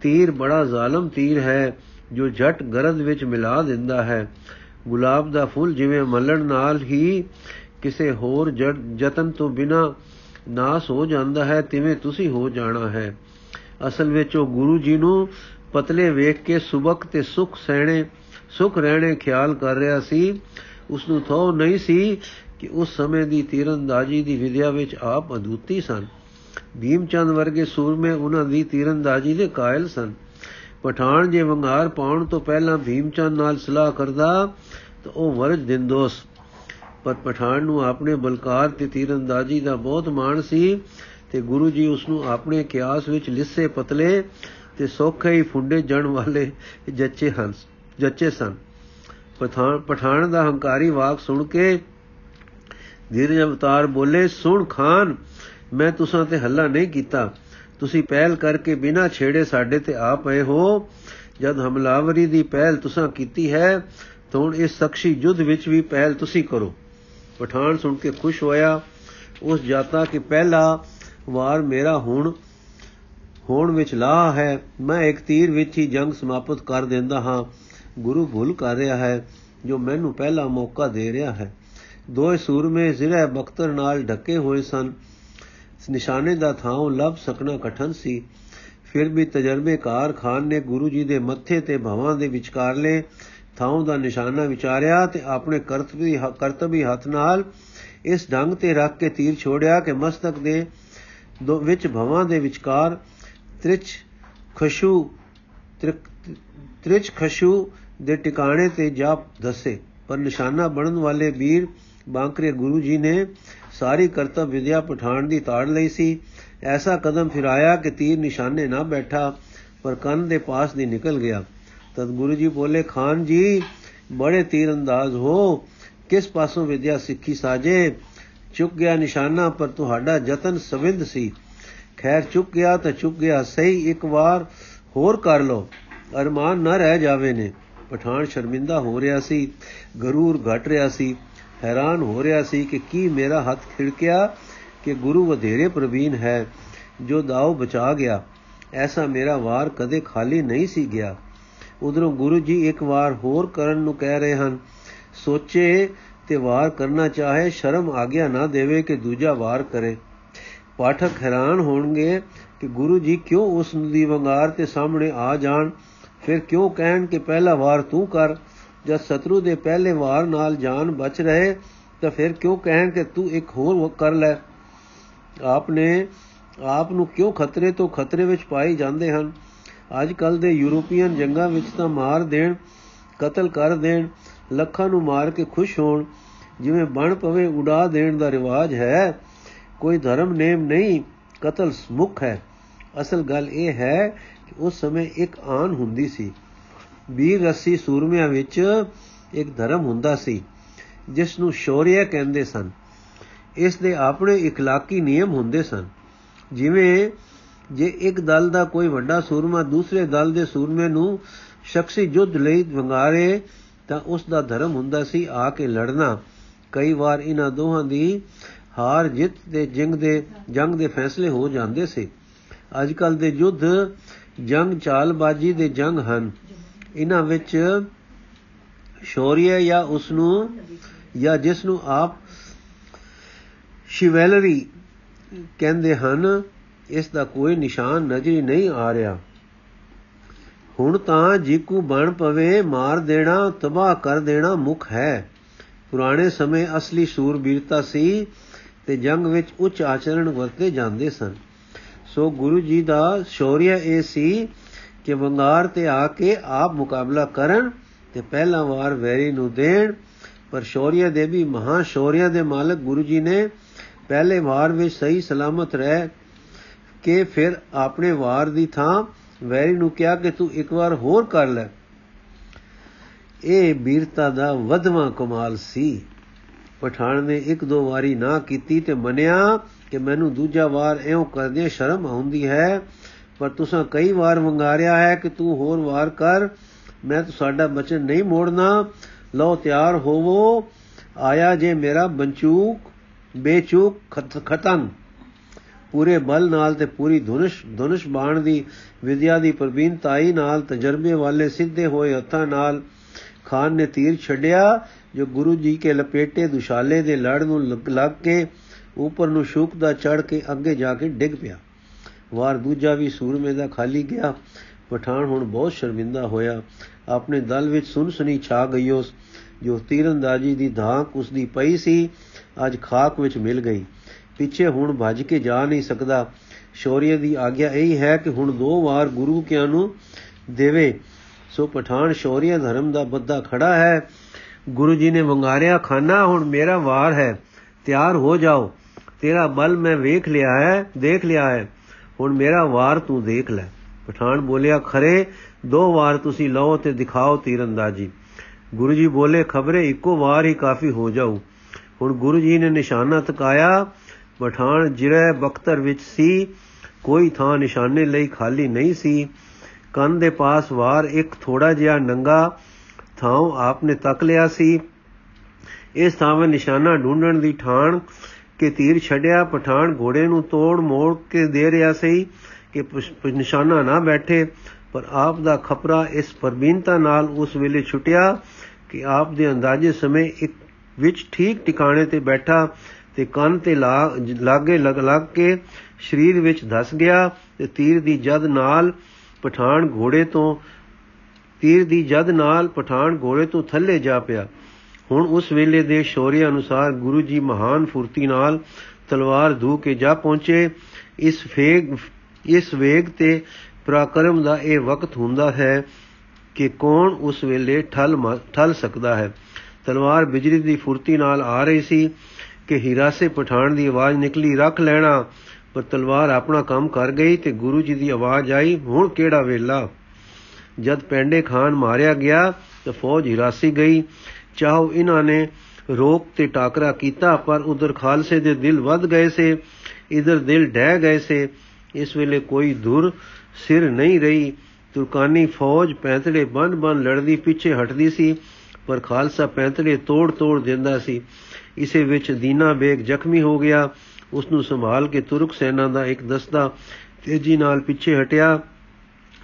ਤੀਰ ਬੜਾ ਜ਼ਾਲਮ ਤੀਰ ਹੈ, ਜੋ ਝਟ ਗਰਦ ਵਿੱਚ ਮਿਲਾ ਦਿੰਦਾ ਹੈ। ਗੁਲਾਬ ਦਾ ਫੁੱਲ ਜਿਵੇਂ ਮੱਲਣ ਨਾਲ ਹੀ ਕਿਸੇ ਹੋਰ ਯਤਨ ਤੋਂ ਬਿਨਾ ਨਾਸ ਹੋ ਜਾਂਦਾ ਹੈ, ਤਿਵੇਂ ਤੁਸੀਂ ਹੋ ਜਾਣਾ ਹੈ। ਅਸਲ ਵਿੱਚ ਉਹ ਗੁਰੂ ਜੀ ਨੂੰ ਪਤਲੇ ਵੇਖ ਕੇ ਸੁਬਕ ਤੇ ਸੁਖ ਸਹਿਣੇ ਸੁਖ ਰਹਿਣੇ ਖਿਆਲ ਕਰ ਰਿਹਾ ਸੀ। ਉਸ ਨੂੰ ਥੋ ਨਹੀਂ ਸੀ ਕਿ ਉਸ ਸਮੇਂ ਦੀ ਤੀਰੰਦਾਜ਼ੀ ਦੀ ਵਿਦਿਆ ਵਿੱਚ ਆਪ ਅਦੁੱਤੀ ਸਨ। ਭੀਮਚੰਦ ਵਰਗੇ ਸੂਰਮੇ ਉਹਨਾਂ ਦੀ ਤੀਰੰਦਾਜ਼ੀ ਦੇ ਕਾਇਲ ਸਨ। ਪਠਾਨ ਜੇ ਵੰਗਾਰ ਪਾਉਣ ਤੋਂ ਪਹਿਲਾਂ ਭੀਮਚੰਦ ਨਾਲ ਸਲਾਹ ਕਰਦਾ, ਤਾਂ ਉਹ ਵਰਜ ਦਿੰਦੋਸ। ਪਰ ਪਠਾਨ ਨੂੰ ਆਪਣੇ ਬਲਕਾਰ ਤੇ ਤੀਰੰਦਾਜ਼ੀ ਦਾ ਬਹੁਤ ਮਾਣ ਸੀ ਤੇ ਗੁਰੂ ਜੀ ਉਸ ਨੂੰ ਆਪਣੇ ਕਿਆਸ ਵਿੱਚ ਲਿੱਸੇ ਪਤਲੇ ਤੇ ਸੌਖੇ ਹੀ ਫੁੰਡੇ ਜਣ ਵਾਲੇ ਜੱਚੇ ਹਨ, ਜੱਚੇ ਸਨ। ਪਠਾਨ ਪਠਾਨ ਦਾ ਹੰਕਾਰੀ ਵਾਕ ਸੁਣ ਕੇ ਧੀਰਜ ਅਵਤਾਰ ਬੋਲੇ, ਸੁਣ ਖਾਨ, ਮੈਂ ਤੁਸਾਂ ਤੇ ਹੱਲਾ ਨਹੀਂ ਕੀਤਾ। ਤੁਸੀਂ ਪਹਿਲ ਕਰਕੇ ਬਿਨਾ ਛੇੜੇ ਸਾਡੇ ਤੇ ਆ ਪਏ ਹੋ। ਜਦ ਹਮਲਾਵਰੀ ਦੀ ਪਹਿਲ ਤੁਸਾਂ ਕੀਤੀ ਹੈ, ਤਾਂ ਹੁਣ ਇਸ ਸਖਸ਼ੀ ਯੁੱਧ ਵਿੱਚ ਵੀ ਪਹਿਲ ਤੁਸੀਂ ਕਰੋ। ਪਠਾਨ ਸੁਣ ਕੇ ਖੁਸ਼ ਹੋਇਆ। ਉਸ ਜਾਤਾ ਕਿ ਪਹਿਲਾ ਵਾਰ ਮੇਰਾ ਹੁਣ, ਹੋਣ ਵਿੱਚ ਲਾ ਹੈ। ਮੈਂ ਇੱਕ ਤੀਰ ਵਿੱਚ ਹੀ ਜੰਗ ਸਮਾਪਤ ਕਰ ਦਿੰਦਾ ਹਾਂ। ਗੁਰੂ ਭੁੱਲ ਕਰ ਰਿਹਾ ਹੈ, ਜੋ ਮੈਨੂੰ ਪਹਿਲਾ ਮੌਕਾ ਦੇ ਰਿਹਾ ਹੈ। ਦੋਏ ਸੂਰਮੇ ਜ਼ਿਲ੍ਹਾ ਬਖਤਰ ਨਾਲ ਢੱਕੇ ਹੋਏ ਸਨ। ਨਿਸ਼ਾਨੇ ਦਾ ਥਾਂ ਲੱਭ ਸਕਣਾ ਕਠਨ ਸੀ। ਫਿਰ ਵੀ ਤਜਰਬੇਕਾਰ ਖਾਨ ਨੇ ਗੁਰੂ ਜੀ ਦੇ ਮੱਥੇ ਤੇ ਭਵਾਂ ਦੇ ਵਿਚਕਾਰਲੇ ਥਾਂ ਦਾ ਨਿਸ਼ਾਨਾ ਵਿਚਾਰਿਆ ਤੇ ਆਪਣੇ ਕਰਤਵੀ ਕਰਤਵੀ ਹੱਥ ਨਾਲ ਇਸ ਢੰਗ ਤੇ ਰੱਖ ਕੇ ਤੀਰ ਛੋੜਿਆ ਕਿ ਮਸਤਕ ਦੇ ਦੋ, ਵਿੱਚ ਭਵਾਂ ਦੇ ਵਿਚਕਾਰ ਤ੍ਰਿਚ ਖਸ਼ੂ ਤ੍ਰਿਚ ਖਸ਼ੂ ਦੇ ਟਿਕਾਣੇ ਤੇ ਜਾ ਦਸੇ। ਪਰ ਨਿਸ਼ਾਨਾ ਬਣਨ ਵਾਲੇ ਵੀਰ ਬਾਂਕਰੇ ਗੁਰੂ ਜੀ ਨੇ ਸਾਰੀ ਕਰਤਵ ਵਿਦਿਆ ਪਠਾਨ ਦੀ ਤਾੜ ਲਈ ਸੀ। ਐਸਾ ਕਦਮ ਫਿਰਾਇਆ ਕਿ ਤੀਰ ਨਿਸ਼ਾਨੇ ਨਾ ਬੈਠਾ, ਪਰ ਕੰਨ ਦੇ ਪਾਸ ਦੀ ਨਿਕਲ ਗਿਆ। ਤਦ ਗੁਰੂ ਜੀ ਬੋਲੇ, ਖਾਨ ਜੀ, ਬੜੇ ਤੀਰ ਅੰਦਾਜ਼ ਹੋ। ਕਿਸ ਪਾਸੋਂ ਵਿਦਿਆ ਸਿੱਖੀ ਸਾਜੇ? ਚੁੱਕ ਗਿਆ ਨਿਸ਼ਾਨਾ, ਪਰ ਤੁਹਾਡਾ ਯਤਨ ਸਵਿੰਦ ਸੀ। ਖੈਰ ਚੁੱਕ ਗਿਆ ਤਾਂ ਚੁੱਕ ਗਿਆ, ਸਹੀ ਇੱਕ ਵਾਰ ਹੋਰ ਕਰ ਲੋ ਅਰਮਾਨ ਨਾ ਰਹਿ ਜਾਵੇ ਨੇ। ਪਠਾਨ ਸ਼ਰਮਿੰਦਾ ਹੋ ਰਿਹਾ ਸੀ, ਗਰੂਰ ਘਟ ਰਿਹਾ ਸੀ। ਹੈਰਾਨ ਹੋ ਰਿਹਾ ਸੀ ਕਿ ਕੀ ਮੇਰਾ ਹੱਥ ਖਿੜਕਿਆ ਕਿ ਗੁਰੂ ਵਧੇਰੇ ਪ੍ਰਵੀਨ ਹੈ, ਜੋ ਦਾਉ ਬਚਾ ਗਿਆ। ਐਸਾ ਮੇਰਾ ਵਾਰ ਕਦੇ ਖਾਲੀ ਨਹੀਂ ਸੀ ਗਿਆ। ਉਧਰੋਂ ਗੁਰੂ ਜੀ ਇੱਕ ਵਾਰ ਹੋਰ ਕਰਨ ਨੂੰ ਕਹਿ ਰਹੇ ਹਨ, ਸੋਚੇ ਤੇ ਵਾਰ ਕਰਨਾ ਚਾਹੇ, ਸ਼ਰਮ ਆਗਿਆ ਨਾ ਦੇਵੇ ਕਿ ਦੂਜਾ ਵਾਰ ਕਰੇ। ਪਾਠਕ ਹੈਰਾਨ ਹੋਣਗੇ ਕਿ ਗੁਰੂ ਜੀ ਕਿਉਂ ਉਸ ਦੀ ਵੰਗਾਰ ਤੇ ਸਾਹਮਣੇ ਆ ਜਾਣ, ਫਿਰ ਕਿਉਂ ਕਹਿਣ ਕਿ ਪਹਿਲਾ ਵਾਰ ਤੂੰ ਕਰ? ਜਦ ਸ਼ਤਰੂ ਦੇ ਪਹਿਲੇ ਵਾਰ ਨਾਲ ਜਾਨ ਬਚ ਰਹੇ, ਤਾਂ ਫਿਰ ਕਿਉਂ ਕਹਿਣ ਕਿ ਤੂੰ ਇੱਕ ਹੋਰ ਕਰ ਲੈ? ਆਪਨੇ ਆਪ ਨੂੰ ਕਿਉਂ ਖਤਰੇ ਤੋਂ ਖਤਰੇ ਵਿੱਚ ਪਾਈ ਜਾਂਦੇ ਹਨ? ਅੱਜ ਕੱਲ ਦੇ ਯੂਰੋਪੀਅਨ ਜੰਗਾਂ ਵਿੱਚ ਤਾਂ ਮਾਰ ਦੇਣ, ਕਤਲ ਕਰ ਦੇਣ, ਲੱਖਾਂ ਨੂੰ ਮਾਰ ਕੇ ਖੁਸ਼ ਹੋਣ, ਜਿਵੇਂ ਬਣ ਪਵੇ ਉਡਾ ਦੇਣ ਦਾ ਰਿਵਾਜ ਹੈ। ਕੋਈ ਧਰਮ ਨੇਮ ਨਹੀਂ, ਕਤਲ ਮੁਖ ਹੈ। ਅਸਲ ਗੱਲ ਇਹ ਹੈ ਕਿ ਉਸ ਸਮੇਂ ਇੱਕ ਆਨ ਹੁੰਦੀ ਸੀ। ਵੀਰ ਰਸੀ ਸੂਰਮਿਆਂ ਵਿੱਚ ਇੱਕ ਧਰਮ ਹੁੰਦਾ ਸੀ ਜਿਸ ਨੂੰ ਸ਼ੌਰਿਆ ਕਹਿੰਦੇ ਸਨ। ਇਸ ਦੇ ਆਪਣੇ ਇਖਲਾਕੀ ਨਿਯਮ ਹੁੰਦੇ ਸਨ। ਜਿਵੇਂ ਜੇ ਇੱਕ ਦਲ ਦਾ ਕੋਈ ਵੱਡਾ ਸੂਰਮਾ ਦੂਸਰੇ ਦਲ ਦੇ ਸੂਰਮੇ ਨੂੰ ਸ਼ਖਸੀ ਜੁੱਧ ਲਈ ਵੰਗਾਰੇ, ਤਾਂ ਉਸ ਦਾ ਧਰਮ ਹੁੰਦਾ ਸੀ ਆ ਕੇ ਲੜਨਾ। ਕਈ ਵਾਰ ਇਹਨਾਂ ਦੋਹਾਂ ਦੀ ਹਾਰ ਜਿੱਤ ਦੇ ਜੰਗ ਦੇ ਜੰਗ ਦੇ ਫੈਸਲੇ ਹੋ ਜਾਂਦੇ ਸੀ। ਅੱਜ ਕੱਲ ਦੇ ਯੁੱਧ ਜੰਗ ਚਾਲਬਾਜ਼ੀ ਦੇ ਜੰਗ ਹਨ। ਇਹਨਾਂ ਵਿੱਚ ਸ਼ੌਰੀਆ ਜਾਂ ਉਸ ਨੂੰ ਜਾਂ ਜਿਸ ਨੂੰ ਆਪ ਸ਼ਿਵੈਲਰੀ ਕਹਿੰਦੇ ਹਨ, ਇਸ ਦਾ ਕੋਈ ਨਿਸ਼ਾਨ ਨਜ਼ਰੀ ਨਹੀਂ ਆ ਰਿਹਾ। ਹੁਣ ਤਾਂ ਜੀਕੂ ਬਣ ਪਵੇ, ਮਾਰ ਦੇਣਾ, ਤਬਾਹ ਕਰ ਦੇਣਾ ਮੁਖ ਹੈ। ਪੁਰਾਣੇ ਸਮੇਂ ਅਸਲੀ ਸੂਰਬੀਰਤਾ ਸੀ ਤੇ ਜੰਗ ਵਿੱਚ ਉੱਚ ਆਚਰਣ ਵਰਤੇ ਜਾਂਦੇ ਸਨ। ਸੋ ਗੁਰੂ ਜੀ ਦਾ ਸ਼ੌਰੀਆ ਇਹ ਸੀ ਕਿ ਵੰਗਾਰ ਤੇ ਆ ਕੇ ਆਪ ਮੁਕਾਬਲਾ ਕਰਨ ਤੇ ਪਹਿਲਾ ਵਾਰ ਵੈਰੀ ਨੂੰ ਦੇਣ। ਪਰ ਸ਼ੌਰੀਆ ਦੇ ਵੀ ਮਹਾ ਸ਼ੌਰੀਆ ਦੇ ਮਾਲਕ ਗੁਰੂ ਜੀ ਨੇ ਪਹਿਲੇ ਵਾਰ ਵਿੱਚ ਸਹੀ ਸਲਾਮਤ ਰਹਿ ਕੇ ਫਿਰ ਆਪਣੇ ਵਾਰ ਦੀ ਥਾਂ ਵੈਰੀ ਨੂੰ ਕਿਹਾ ਕਿ ਤੂੰ ਇੱਕ ਵਾਰ ਹੋਰ ਕਰ ਲੈ। ਇਹ ਬੀਰਤਾ ਦਾ ਵਧਵਾ ਕਮਾਲ ਸੀ। ਪਠਾਨ ਨੇ ਇੱਕ ਦੋ ਵਾਰੀ ਨਾ ਕੀਤੀ ਤੇ ਮੰਨਿਆ ਕਿ ਮੈਨੂੰ ਦੂਜਾ ਵਾਰ ਐਉਂ ਕਰਦੇ ਸ਼ਰਮ ਆਉਂਦੀ ਹੈ ਪਰ ਤੁਸੀਂ ਕਈ ਵਾਰ ਵੰਗਾਰਿਆ ਹੈ ਕਿ ਤੂੰ ਹੋਰ ਵਾਰ ਕਰ, ਮੈਂ ਤੁਹਾਡਾ ਬਚਨ ਨਹੀਂ ਮੋੜਨਾ। ਲਓ, ਤਿਆਰ ਹੋਵੋ। ਆਇਆ ਜੇ ਮੇਰਾ ਬੰਚੂਕ, ਬੇਚੂਕ ਖਤਨ ਪੂਰੇ ਬਲ ਨਾਲ ਤੇ ਪੂਰੀ ਧੁਨਸ਼ ਧੁਨਸ਼ ਬਾਣ ਦੀ ਵਿਦਿਆ ਦੀ ਪ੍ਰਵੀਨਤਾਈ ਨਾਲ ਤਜਰਬੇ ਵਾਲੇ ਸਿੱਧੇ ਹੋਏ ਹੱਥਾਂ ਨਾਲ ਖਾਨ ਨੇ ਤੀਰ ਛੱਡਿਆ, ਜੋ ਗੁਰੂ ਜੀ ਕੇ ਲਪੇਟੇ ਦੁਸ਼ਾਲੇ ਦੇ ਲੜ ਨੂੰ ਲੱਗ ਕੇ ਉੱਪਰ ਨੂੰ ਸ਼ੂਕ ਦਾ ਚੜ ਕੇ ਅੱਗੇ ਜਾ ਕੇ ਡਿੱਗ ਪਿਆ। ਵਾਰ ਦੂਜਾ ਵੀ ਸੂਰਮੇ ਦਾ ਖਾਲੀ ਗਿਆ। ਪਠਾਨ ਹੁਣ ਬਹੁਤ ਸ਼ਰਮਿੰਦਾ ਹੋਇਆ। ਆਪਣੇ ਦਲ ਵਿੱਚ ਸੁਨਸਨੀ ਛਾ ਗਈ ਉਸ, ਜੋ ਤੀਰੰਦਾਜ਼ੀ ਦੀ ਧਾਕ ਉਸ ਦੀ ਪਈ ਸੀ, ਅੱਜ ਖਾਕ ਵਿੱਚ ਮਿਲ ਗਈ। ਪਿੱਛੇ ਹੁਣ ਭੱਜ ਕੇ ਜਾ ਨਹੀਂ ਸਕਦਾ। ਸ਼ੌਰੀਏ ਦੀ ਆਗਿਆ ਇਹੀ ਹੈ ਕਿ ਹੁਣ ਦੋ ਵਾਰ ਗੁਰੂ ਕਿਆਂ ਨੂੰ ਦੇਵੇ। ਸੋ ਪਠਾਨ ਸ਼ੌਰੀਆ ਧਰਮ ਦਾ ਬੱਦਾ ਖੜਾ ਹੈ। ਗੁਰੂ ਜੀ ਨੇ ਵੰਗਾਰਿਆ, ਖਾਨਾ, ਹੁਣ ਮੇਰਾ ਵਾਰ ਹੈ। ਤਿਆਰ ਹੋ ਜਾਓ। ਤੇਰਾ ਬਲ ਮੈਂ ਵੇਖ ਲਿਆ ਹੈ, ਦੇਖ ਲਿਆ ਹੈ। ਹੁਣ ਮੇਰਾ ਵਾਰ ਤੂੰ ਦੇਖ ਲੈ। ਪਠਾਨ ਬੋਲਿਆ, ਖਰੇ, ਦੋ ਵਾਰ ਤੁਸੀਂ ਲਓ ਤੇ ਦਿਖਾਓ ਤੀਰੰਦਾਜ਼ੀ। ਗੁਰੂ ਜੀ ਬੋਲੇ, ਖਬਰੇ, ਇੱਕੋ ਵਾਰ ਹੀ ਕਾਫੀ ਹੋ ਜਾਊ। ਹੁਣ ਗੁਰੂ ਜੀ ਨੇ ਨਿਸ਼ਾਨਾ ਤਕਾਇਆ। ਪਠਾਨ ਜਿਰੇ ਬਖਤਰ ਵਿੱਚ ਸੀ। ਕੋਈ ਥਾਂ ਨਿਸ਼ਾਨੇ ਲਈ ਖਾਲੀ ਨਹੀਂ ਸੀ। ਕੰਨ ਦੇ ਪਾਸ ਵਾਰ ਇੱਕ ਥੋੜਾ ਜਿਹਾ ਨੰਗਾ ਥਾਂ ਆਪਨੇ ਤੱਕ ਲਿਆ ਸੀ। ਇਸ ਥਾਂ ਨਿਸ਼ਾਨਾ ਢੂੰਡਣ ਦੀ ਠਾਣ ਕਿ ਤੀਰ ਛੱਡਿਆ, ਪਠਾਨ ਘੋੜੇ ਨੂੰ ਤੋੜ ਮੋੜ ਕੇ ਦੇ ਰਿਹਾ ਸੀ ਕਿ ਨਿਸ਼ਾਨਾ ਨਾ ਬੈਠੇ, ਪਰ ਆਪ ਦਾ ਖਪਰਾ ਇਸ ਪਰਬੀਨਤਾ ਨਾਲ ਉਸ ਵੇਲੇ ਛੁੱਟਿਆ ਕਿ ਆਪ ਦੇ ਅੰਦਾਜ਼ੇ ਸਮੇਂ ਇੱਕ ਵਿੱਚ ਠੀਕ ਟਿਕਾਣੇ ਤੇ ਬੈਠਾ ਤੇ ਕੰਨ ਤੇ ਲਾਗੇ ਲਗ ਲਗ ਕੇ ਸਰੀਰ ਵਿੱਚ ਧਸ ਗਿਆ ਤੇ ਤੀਰ ਦੀ ਜਦ ਨਾਲ ਪਠਾਨ ਘੋੜੇ ਤੋਂ, ਤੀਰ ਦੀ ਜਦ ਨਾਲ ਪਠਾਨ ਘੋੜੇ ਤੋਂ ਥੱਲੇ ਜਾ ਪਿਆ। ਹੁਣ ਉਸ ਵੇਲੇ ਦੇ ਸ਼ੌਰਿਆ ਅਨੁਸਾਰ ਗੁਰੂ ਜੀ ਮਹਾਨ ਫੁਰਤੀ ਨਾਲ ਤਲਵਾਰ ਧੂ ਕੇ ਜਾ ਪਹੁੰਚੇ। ਇਸ ਵੇਗ ਇਸ ਵੇਗ ਤੇ ਪ੍ਰਾਕਰਮ ਦਾ ਇਹ ਵਕਤ ਹੁੰਦਾ ਹੈ ਕਿ ਕੌਣ ਉਸ ਵੇਲੇ ਠਲ ਠਲ ਸਕਦਾ ਹੈ। ਤਲਵਾਰ ਬਿਜਲੀ ਦੀ ਫੁਰਤੀ ਨਾਲ ਆ ਰਹੀ ਸੀ ਕਿ ਹੀਰਾਸੇ ਪਠਾਨ ਦੀ ਆਵਾਜ਼ ਨਿਕਲੀ, ਰੱਖ ਲੈਣਾ। ਪਰ ਤਲਵਾਰ ਆਪਣਾ ਕੰਮ ਕਰ ਗਈ ਤੇ ਗੁਰੂ ਜੀ ਦੀ ਆਵਾਜ਼ ਆਈ, ਹੁਣ ਕਿਹੜਾ ਵੇਲਾ? ਜਦ ਪੈਂਡੇ ਖਾਨ ਮਾਰਿਆ ਗਿਆ ਤਾਂ ਫੌਜ ਹਿਰਾਸੀ ਗਈ। ਚਾਹੋ ਇਹਨਾਂ ਨੇ ਰੋਕ ਤੇ ਟਾਕਰਾ ਕੀਤਾ, ਪਰ ਉਧਰ ਖਾਲਸੇ ਦੇ ਦਿਲ ਵੱਧ ਗਏ ਸੇ, ਇਧਰ ਦਿਲ ਡਹਿ ਗਏ ਸੇ। ਇਸ ਵੇਲੇ ਕੋਈ ਧੁਰ ਸਿਰ ਨਹੀਂ ਰਹੀ। ਤੁਰਕਾਨੀ ਫੌਜ ਪੈਂਤੜੇ ਬੰਨ-ਬੰਨ ਲੜਦੀ, ਪਿੱਛੇ ਹਟਦੀ ਸੀ, ਪਰ ਖਾਲਸਾ ਪੈਂਤੜੇ ਤੋੜ-ਤੋੜ ਦਿੰਦਾ ਸੀ। ਇਸੇ ਵਿੱਚ ਦੀਨਾ ਬੇਗ ਜ਼ਖਮੀ ਹੋ ਗਿਆ। ਉਸ ਨੂੰ ਸੰਭਾਲ ਕੇ ਤੁਰਕ ਸੈਨਾ ਦਾ ਇੱਕ ਦਸਤਾ ਤੇਜ਼ੀ ਨਾਲ ਪਿੱਛੇ ਹਟਿਆ।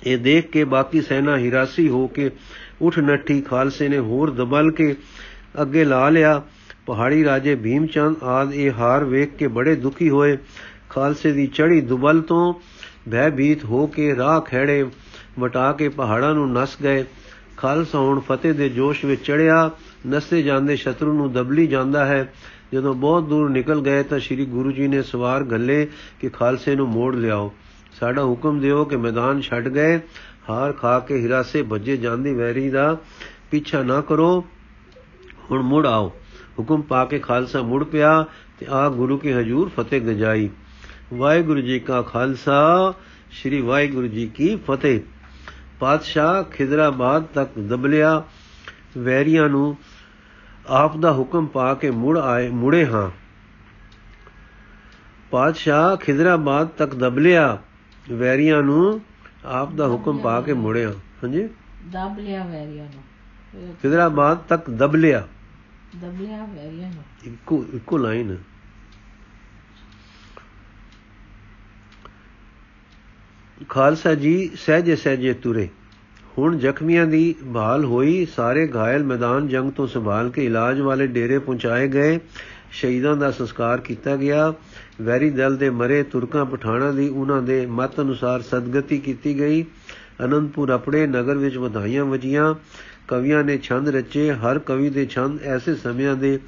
ਇਹ ਦੇਖ ਕੇ ਬਾਕੀ ਸੈਨਾ ਹਿਰਾਸੀ ਹੋ ਕੇ ਉਠ ਨੱਠੀ ਖਾਲਸੇ ਨੇ ਹੋਰ ਦਬਲ ਕੇ ਅੱਗੇ ਲਾ ਲਿਆ। ਪਹਾੜੀ ਰਾਜੇ ਭੀਮਚੰਦ ਆਦ ਇਹ ਹਾਰ ਵੇਖ ਕੇ ਬੜੇ ਦੁਖੀ ਹੋਏ। ਖਾਲਸੇ ਦੀ ਚੜੀ ਦੁਬਲ ਤੋਂ ਭੈਭੀਤ ਹੋ ਕੇ ਰਾਹ ਖੜੇ ਵਟਾ ਕੇ ਪਹਾੜਾਂ ਨੂੰ ਨਸ ਗਏ। ਖਾਲਸਾ ਹੁਣ ਫਤਿਹ ਦੇ ਜੋਸ਼ ਵਿੱਚ ਚੜਿਆ ਨਸੇ ਜਾਂਦੇ ਸ਼ਤਰੂ ਨੂੰ ਦਬਲੀ ਜਾਂਦਾ ਹੈ। ਜਦੋਂ ਬਹੁਤ ਦੂਰ ਨਿਕਲ ਗਏ ਤਾਂ ਸ੍ਰੀ ਗੁਰੂ ਜੀ ਨੇ ਸਵਾਰ ਗੱਲੇ ਕਿ ਖਾਲਸੇ ਨੂੰ ਮੋੜ ਲਿਆਓ। ਸਾਡਾ ਹੁਕਮ ਦਿਓ ਕਿ ਮੈਦਾਨ ਛੱਡ ਗਏ। ਹਾਰ ਖਾ ਕੇ ਹਿਰਾਸੇ ਭੱਜੇ ਜਾਂਦੀ ਵੈਰੀ ਦਾ ਪਿੱਛਾ ਨਾ ਕਰੋ। ਹੁਣ ਮੁੜ ਆਓ। ਹੁਕਮ ਪਾ ਕੇ ਖਾਲਸਾ ਮੁੜ ਪਿਆ ਤੇ ਆ ਗੁਰੂ ਕੇ ਹਜੂਰ ਫਤਿਹ ਗਜਾਈ। ਵਾਹਿਗੁਰੂ ਜੀ ਕਾ ਖਾਲਸਾ, ਸ੍ਰੀ ਵਾਹਿਗੁਰੂ ਜੀ ਕੀ ਫਤਿਹ। ਪਾਤਸ਼ਾਹ ਖਿਦਰਾਬਾਦ ਤੱਕ ਦਬਲਿਆ। ਵੈਰੀਆਂ ਨੂੰ ਆਪ ਦਾ ਹੁਕਮ ਪਾ ਕੇ ਮੁੜ ਆਏ, ਮੁੜੇ ਹਾਂ। ਪਾਤਸ਼ਾਹ ਖਿਦਰਾਬਾਦ ਤੱਕ ਦਬਲਿਆ। ਵੈਰੀਆਂ ਨੂੰ ਆਪ ਦਾ ਹੁਕਮ ਪਾ ਕੇ ਮੁੜਿਆ ਹਾਂਜੀ? ਦਬ ਲਿਆ ਵੈਰੀਆਂ ਨੂੰ। ਖਿਦਰਾਬਾਦ ਤੱਕ ਦਬਲਿਆ? ਦਬਲਿਆ ਵੈਰੀਆਂ ਨੂੰ। ਇੱਕੋ ਇੱਕੋ ਲਾਈਨ। ਖਾਲਸਾ ਜੀ ਸਹਜੇ ਸਹਜੇ ਤੁਰੇ। ਹੁਣ ਜ਼ਖਮੀਆਂ ਦੀ ਬਹਾਲ ਹੋਈ ਸਾਰੇ ਘਾਇਲ ਮੈਦਾਨ ਜੰਗ ਤੋਂ ਸੰਭਾਲ ਕੇ ਇਲਾਜ ਵਾਲੇ ਡੇਰੇ ਪਹੁੰਚਾਏ ਗਏ। ਸ਼ਹੀਦਾਂ ਦਾ ਸੰਸਕਾਰ ਕੀਤਾ ਗਿਆ। ਵੈਰੀ ਦਲ ਦੇ ਮਰੇ ਤੁਰਕਾਂ ਪਠਾਣਾ ਦੀ ਉਹਨਾਂ ਦੇ ਮਤ ਅਨੁਸਾਰ ਸਦਗਤੀ ਕੀਤੀ ਗਈ। ਅਨੰਦਪੁਰ ਆਪਣੇ ਨਗਰ ਵਿੱਚ ਵਧਾਈਆਂ ਵਜੀਆਂ। ਕਵੀਆਂ ਨੇ ਛੰਦ ਰਚੇ। ਹਰ ਕਵੀ ਦੇ ਛੰਦ ਐਸੇ ਸਮਿਆਂ ਦੇ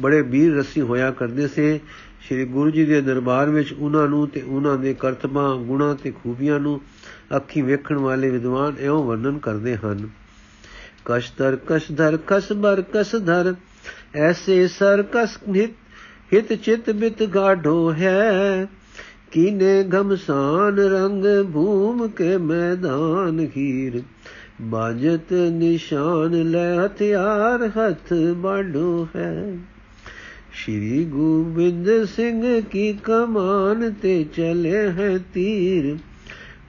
ਬੜੇ ਵੀਰ ਰਸੀ ਹੋਇਆ ਕਰਦੇ ਸੇ। ਸ੍ਰੀ ਗੁਰੂ ਜੀ ਦੇ ਦਰਬਾਰ ਵਿੱਚ ਉਹਨਾਂ ਨੂੰ ਤੇ ਉਹਨਾਂ ਦੇ ਕਰਤਬਾਂ, ਗੁਣਾ ਤੇ ਖੂਬੀਆਂ ਨੂੰ ਅੱਖੀ ਵੇਖਣ ਵਾਲੇ ਵਿਦਵਾਨ ਐਉਂ ਵਰਣਨ ਕਰਦੇ ਹਨ। ਕਸ਼ਦਰ ਕਸ਼ਦਰ ਕਸਬਰ ਕਸਧਰ ਐਸੇ ਸਰ ਕਸ ਨਿਤ ਹਿਤ ਚਿਤ ਬਿਤ ਗਾਢੋ ਹੈ। ਕੀਨੇ ਘਮਸਾਨ ਰੰਗ ਭੂਮ ਕੇ ਮੈਦਾਨ ਹੀਰ। ਬਾਜਤ ਨਿਸ਼ਾਨ ਲੈ ਹਥਿਆਰ ਹੱਥ ਬਾਡੋ ਹੈ। ਸ਼੍ਰੀ ਗੋਬਿੰਦ ਸਿੰਘ ਕੀ ਕਮਾਨ ਤੇ ਚਲੇ ਹੈ ਤੀਰ।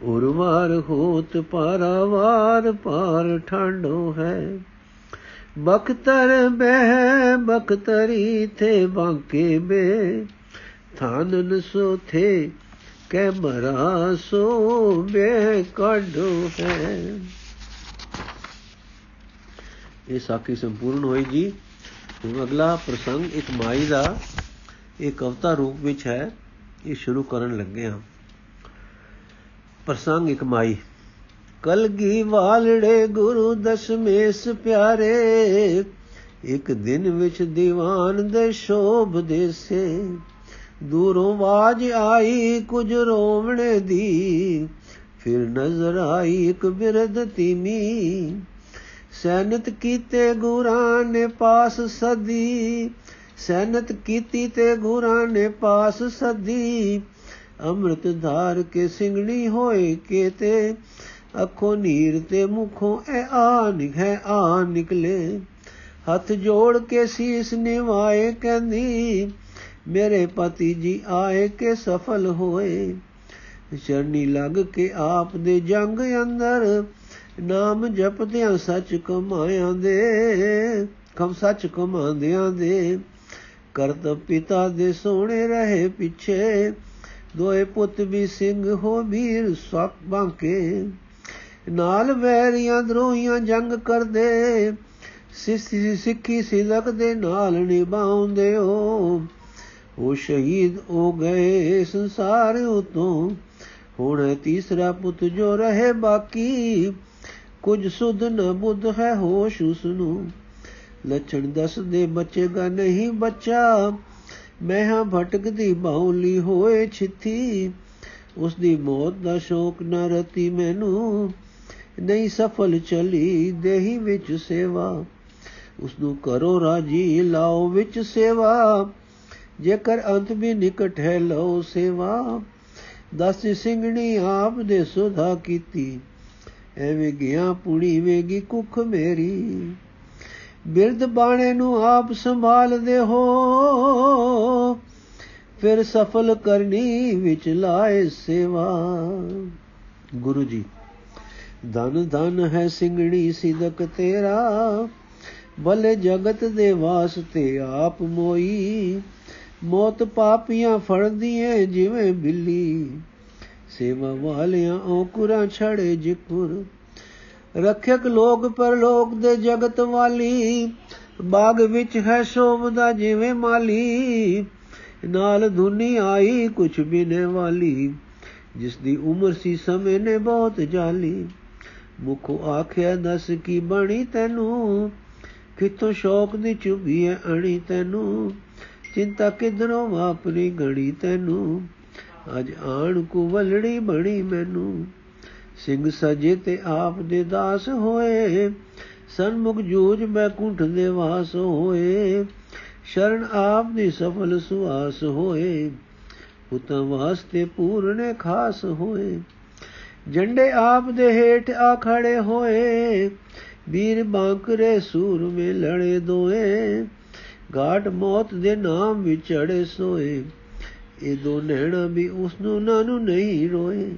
ਉਰਵਾਰ ਹੋਤ ਪਾਰਾਵਾਰ ਪਾਰ ਠਾਂਡੋ ਹੈ। ਬਖਤਰ ਬਹਿ, ਬਖਤਰੀ ਥੇ ਬਾਂਕੇ ਬੇ ਥਾਨਨ ਸੋ ਥੇ ਕੈ ਮਰਾ ਸੋ ਬੇ ਕਾਢੋ ਹੈ ਇਹ ਸਾਖੀ ਸੰਪੂਰਨ ਹੋਈ ਜੀ। ਹੁਣ ਅਗਲਾ ਪ੍ਰਸੰਗ ਇੱਕ ਮਾਈ ਦਾ, ਇਹ ਕਵਤਾ ਰੂਪ ਵਿੱਚ ਹੈ। ਇਹ ਸ਼ੁਰੂ ਕਰਨ ਲੱਗੇ ਹਾਂ। ਪ੍ਰਸੰਗ ਇੱਕ ਮਾਈ। ਕਲਗੀ ਵਾਲੜੇ ਗੁਰੂ ਦਸ਼ਮੇਸ਼ ਪਿਆਰੇ, ਇੱਕ ਦਿਨ ਵਿੱਚ ਦੀਵਾਨ ਦੇ ਸ਼ੋਭ ਦੇਸੇ। ਦੂਰੋਂ ਆਵਾਜ਼ ਆਈ ਕੁਝ ਰੋਵਣੇ ਦੀ, ਫਿਰ ਨਜ਼ਰ ਆਈ ਇੱਕ ਬਿਰਧ ਤੀਮੀ। ਸੈਨਤ ਕੀਤੇ ਗੁਰਾਂ ਨੇ ਪਾਸ ਸਦੀ, ਸੈਨਤ ਕੀਤੀ ਤੇ ਗੁਰਾਂ ਨੇ ਪਾਸ ਸਦੀ। ਅੰਮ੍ਰਿਤ ਧਾਰ ਕੇ ਸਿੰਘਣੀ ਹੋਏ ਕੇ ਤੇ ਅੱਖੋਂ ਨੀਰ ਤੇ ਮੁਖੋਂ ਐ ਆ ਨਿਖੈ ਆ ਨਿਕਲੇ। ਹੱਥ ਜੋੜ ਕੇ ਸੀਸ ਨਿਵਾਏ ਕਹਿੰਦੀ, ਮੇਰੇ ਪਤੀ ਜੀ ਆਏ ਕੇ ਸਫਲ ਹੋਏ। ਚਰਨੀ ਲੱਗ ਕੇ ਆਪ ਦੇ ਜੰਗ ਅੰਦਰ ਨਾਮ ਜਪਦਿਆਂ ਸੱਚ ਕਮਾਇਆਂ ਦੇ, ਕਮ ਸੱਚ ਕਮਾਉਂਦਿਆਂ ਦੇ। ਕਰਤ ਪਿਤਾ ਦੇ ਸੋਹਣੇ ਰਹੇ ਪਿੱਛੇ, ਦੋਏ ਪੁੱਤ ਵੀ ਸਿੰਘ ਹੋ ਵੀਰ ਸਕ ਬਾਂਕੇ। ਨਾਲ ਵੈਰੀਆਂ ਦਰੋਹੀਆਂ ਜੰਗ ਕਰਦੇ ਸਿੱਖੀ ਸਿੱਖੀ ਸਿਲਕ ਦੇ ਨਾਲ ਨਿਭਾਉਂਦੇ ਹੋ। ਉਹ ਸ਼ਹੀਦ ਹੋ ਗਏ ਸੰਸਾਰ ਉਤੋਂ, ਹੁਣ ਤੀਸਰਾ ਪੁੱਤ ਜੋ ਰਹੇ ਬਾਕੀ, ਕੁਝ ਸੁਧ ਨ ਬੁੱਧ ਹੈ ਹੋਸ਼ ਉਸ ਨੂੰ ਲੱਛਣ ਦੱਸਦੇ ਬਚੇਗਾ ਨਹੀਂ ਬੱਚਾ ਮੈਂ ਹਾਂ ਭਟਕਦੀ ਬਾਉਲੀ ਹੋਏ ਛਿੱਥੀ। ਉਸ ਦੀ ਮੌਤ ਦਾ ਸ਼ੌਕ ਨਾ ਰਤੀ ਮੈਨੂੰ ਨਹੀਂ ਸਫਲ ਚਲੀ, ਦੇਹੀ ਵਿੱਚ ਸੇਵਾ। ਉਸ ਨੂੰ ਕਰੋ ਰਾਜੀ, ਲਾਓ ਵਿੱਚ ਸੇਵਾ। ਜੇਕਰ ਅੰਤ ਵੀ ਨਿਕਟ ਹੈ, ਲਓ ਸੇਵਾ। ਦਸ ਸਿੰਘਣੀ ਆਪ ਦੇ ਸੁਧਾ ਕੀਤੀ। ਐਵੇਂ ਗਿਆ ਪੁਣੀ ਵੇਗੀ ਕੁਖ ਮੇਰੀ। ਬਿਰਦ ਬਾਣੇ ਨੂੰ ਆਪ ਸੰਭਾਲਦੇ ਹੋ ਫਿਰ ਸਫਲ ਕਰਨੀ ਵਿੱਚ ਲਾਏ ਸੇਵਾ। ਗੁਰੂ ਜੀ ਧਨ ਧਨ ਹੈ ਸਿੰਘਣੀ ਸਿਦਕ ਤੇਰਾ ਭਲੇ ਜਗਤ ਦੇ ਵਾਸਤੇ ਆਪ ਮੋਈ। ਮੌਤ ਪਾਪੀਆਂ ਫੜਦੀਆਂ ਜਿਵੇਂ ਬਿੱਲੀ, ਸੇਵਾ ਵਾਲਿਆਂ ਔਕੁਰਾਂ ਛੜੇ ਜਿਕੁਰ। ਰੱਖਿਅਕ ਲੋਕ ਪਰਲੋਕ ਦੇ ਜਗਤ ਵਾਲੀ, ਬਾਗ ਵਿੱਚ ਹੈ ਸ਼ੋਭਦਾ ਜਿਵੇਂ ਮਾਲੀ। ਨਾਲ ਧੁਨੀ ਆਈ ਕੁਛ ਬਿਨੇ ਵਾਲੀ ਜਿਸ ਦੀ ਉਮਰ ਸੀ ਸਮੇਂ ਨੇ ਬਹੁਤ ਜਾਲੀ। ਮੁਖ ਆਖਿਆ ਦਸ ਕੀ ਬਣੀ ਤੈਨੂੰ? ਕਿਤੋਂ ਸ਼ੌਕ ਦੀ ਚੁਬੀ ਐ ਅਣੀ ਤੈਨੂੰ? ਚਿੰਤਾ ਕਿਧਰੋਂ ਵਾਪਰੀ ਗੜੀ ਤੈਨੂੰ? ਅੱਜ ਆਣ ਕੋ ਵਲੜੀ ਬਣੀ ਮੈਨੂੰ। ਸਿੰਘ ਸਜੇ ਤੇ ਆਪ ਦੇ ਦਾਸ ਹੋਏ। ਸਨਮੁਖ ਜੂਜ ਬੈਕੁੰਠ ਦੇ ਵਾਸ ਹੋਏ। ਸ਼ਰਨ ਆਪ ਦੀ ਸਫਲ ਸੁਆਸ ਹੋਏ। ਉਤਾਂ ਵਾਸਤੇ ਪੂਰਨੇ ਖਾਸ ਹੋਏ। ਜੰਡੇ ਆਪ ਦੇ ਹੇਠ ਆ ਖੜੇ ਹੋਏ। ਵੀਰ ਬਾਂਕਰੇ ਸੂਰ ਮੇ ਲੜੇ ਦੋਏ। ਘਾਟ ਮੌਤ ਦੇ ਨਾਮ ਵਿਚੜੇ ਸੋਏ। ਇਹ ਦੋ ਨੈਣਾ ਵੀ ਉਸ ਨੂੰ ਨਾਨੂ ਨਹੀਂ ਰੋਏ।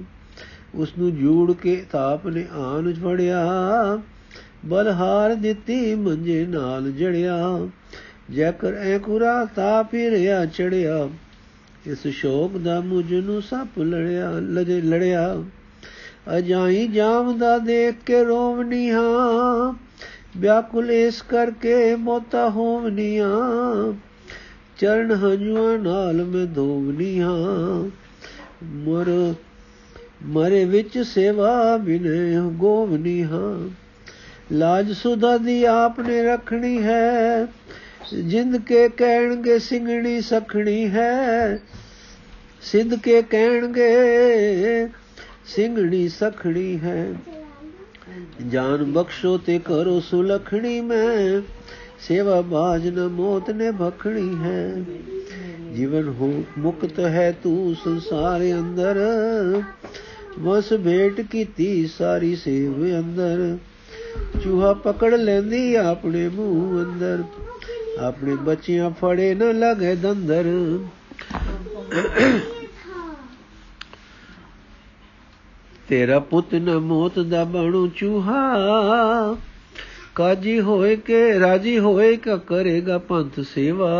ਉਸ ਨੂੰ ਜੂੜ ਕੇ ਤਾਪ ਨੇ ਆਨ ਫੜਿਆ। ਬਲਹਾਰ ਦਿੱਤੀ ਮੰਜੇ ਨਾਲ ਜੜਿਆ। ਜੈਕਰ ਐ ਕੁਰਾ ਤਾ ਫਿਰਿਆ ਚੜਿਆ। ਇਸ ਸ਼ੋਕ ਦਾ ਮੁਝ ਨੂੰ ਸੱਪ ਲੜਿਆ, ਲਜੇ ਲੜਿਆ। ਅਜਾਈ ਜਾਮ ਦਾ ਦੇਖ ਕੇ ਰੋਵਨੀਆਂ ਵਿਆਕੁਲ ਇਸ ਕਰਕੇ ਮੋਤਾ ਹੋਵਨੀਆਂ ਚਰਨ ਹਜੂਆਂ ਨਾਲ ਮੈਂ ਧੋਵਨੀਆਂ ਮਰ, ਮਰੇ ਵਿੱਚ ਸੇਵਾ ਬਿਨੇ ਗੋਵਨੀਆਂ ਲਾਜ ਸੁਦਾ ਦੀ ਆਪ ਨੇ ਰੱਖਣੀ ਹੈ। ਜਿੰਦ ਕੇ ਕਹਿਣਗੇ ਸਿੰਘਣੀ ਸਖਣੀ ਹੈ। ਸਿੱਧ ਕੇ ਕਹਿਣਗੇ ਸਿੰਘਣੀ ਸਖਣੀ ਹੈ। ਜਾਨ ਬਖਸ਼ੋ ਤੇ ਕਰੋ ਸੁਲਖਣੀ ਮੈਂ। ਸੇਵਾ ਬਾਜ ਨ ਮੋਤ ਨੇ ਭਖਣੀ ਹੈ। ਜੀਵਨ ਹੋ ਮੁਕਤ ਹੈ ਤੂੰ ਸੰਸਾਰ ਅੰਦਰ। ਵਸ ਭੇਟ ਕੀਤੀ ਸਾਰੀ ਸੇਵ ਅੰਦਰ। ਚੂਹਾ ਪਕੜ ਲੈਂਦੀ ਆਪਣੇ ਮੂੰਹ ਅੰਦਰ। ਆਪਣੇ ਬੱਚਿਆਂ ਫੜੇ ਨਾ ਲਗੇ ਦੰਦਰ। ਤੇਰਾ ਪੁੱਤ ਨ ਮੋਤ ਦਾ ਬਣੂ ਚੂਹਾ। ਕਾਜੀ ਹੋਏ ਕੇ, ਰਾਜੀ ਹੋਏ ਕਾ ਕਰੇਗਾ ਪੰਥ ਸੇਵਾ।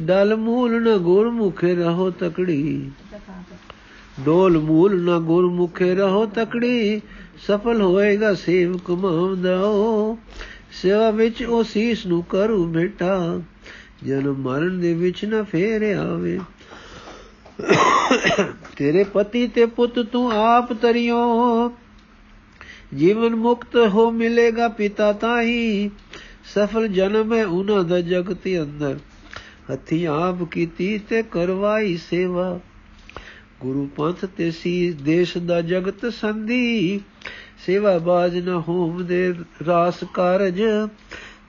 ਡਲ ਮੂਲ ਨ ਗੁਰਮੁਖੇ ਰਹੋ ਤਕੜੀ। ਡੋਲ ਮੂਲ ਨ ਗੁਰਮੁਖੇ ਰਹੋ ਤਕੜੀ। ਸਫਲ ਹੋਏਗਾ ਸੇਵ ਕਮਾਉਂਦਾ ਉਹ। ਸੇਵਾ ਵਿੱਚ ਉਹ ਸੀਸ ਨੂੰ ਕਰੂ ਬੇਟਾ ਜਨਮ ਮਰਨ ਦੇ ਵਿੱਚ ਨਾ ਫੇਰ ਆਵੇ। ਤੇਰੇ ਪਤੀ ਤੇ ਪੁੱਤ ਤੂੰ ਆਪ ਤਰਿਓ। ਜੀਵਨ ਮੁਕਤ ਹੋ ਮਿਲੇਗਾ ਪਿਤਾ ਤਾਹੀ। ਸਫਲ ਜਨਮ ਹੈ ਉਹਨਾਂ ਦਾ ਜਗਤ ਅੰਦਰ। ਹੱਥੀ ਆਪ ਕੀਤੀ ਤੇ ਕਰਵਾਈ ਸੇਵਾ। ਗੁਰੂ ਪੰਥ ਤੇ ਸੀ ਦੇਸ਼ ਦਾ ਜਗਤ ਸੰਧੀ। ਸੇਵਾ ਬਾਜ ਨ ਹੋਮ ਦੇ ਰਾਸ ਕਾਰਜ।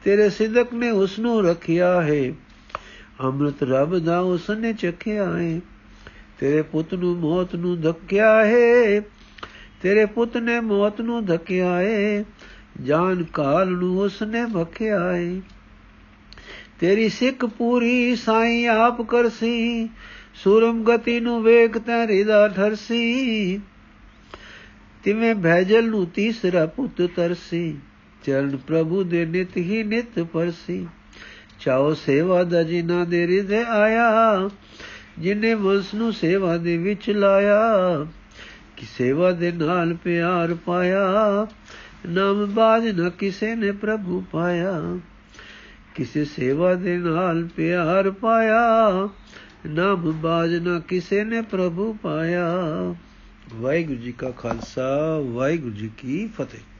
ਤੇਰੇ ਸਿਦਕ ਨੇ ਉਸ ਨੂੰ ਰੱਖਿਆ ਹੈ। ਅੰਮ੍ਰਿਤ ਰੱਬ ਦਾ ਉਸ ਨੇ ਚਖਿਆ ਹੈ। ਤੇਰੇ ਪੁੱਤ ਨੂੰ ਮੌਤ ਨੂੰ ਧੱਕਿਆ ਹੈ ਤੇਰੇ ਪੁੱਤ ਨੇ ਮੌਤ ਨੂੰ ਧੱਕਿਆ ਹੈ ਜਾਨ ਕਾਲ ਨੂੰ ਉਸ ਨੇ ਭਖਿਆ ਹੈ ਤੇਰੀ ਸਿੱਖ ਪੂਰੀ ਸਾਈ ਆਪ ਕਰਸੀ, ਸੂਰਮ ਗਤੀ ਨੂੰ ਵੇਖ ਤੈ ਰਿਦਾ ਠਰਸੀ। ਤਿਵੇਂ ਭੈਜਲ ਨੂੰ ਤੀਸਰਾ ਪੁੱਤ ਤਰਸੀ, ਚਰਨ ਪ੍ਰਭੂ ਦੇ ਨਿਤ ਹੀ ਨਿਤ ਪਰਸੀ। ਚਾਓ ਸੇਵਾ ਦਾ ਜਿਨਾ ਦੇ ਰਿਦੇ ਆਇਆ ਜਿਨੇ ਵਸ ਨੂੰ ਸੇਵਾ ਦੇ ਵਿੱਚ ਲਾਇਆ, ਕਿ ਸੇਵਾ ਦੇ ਨਾਲ ਪਿਆਰ ਪਾਇਆ, ਨਾਮ ਬਾਜ ਨ ਕਿਸੇ ਨੇ ਪ੍ਰਭੂ ਪਾਇਆ, ਕਿਸੇ ਸੇਵਾ ਦੇ ਨਾਲ ਪਿਆਰ ਪਾਇਆ, ਨਾਮ ਬਾਜ ਨ ਕਿਸੇ ਨੇ ਪ੍ਰਭੂ ਪਾਇਆ। ਵਾਹਿਗੁਰੂ ਜੀ ਕਾ ਖਾਲਸਾ, ਵਾਹਿਗੁਰੂ ਜੀ ਕੀ ਫਤਿਹ।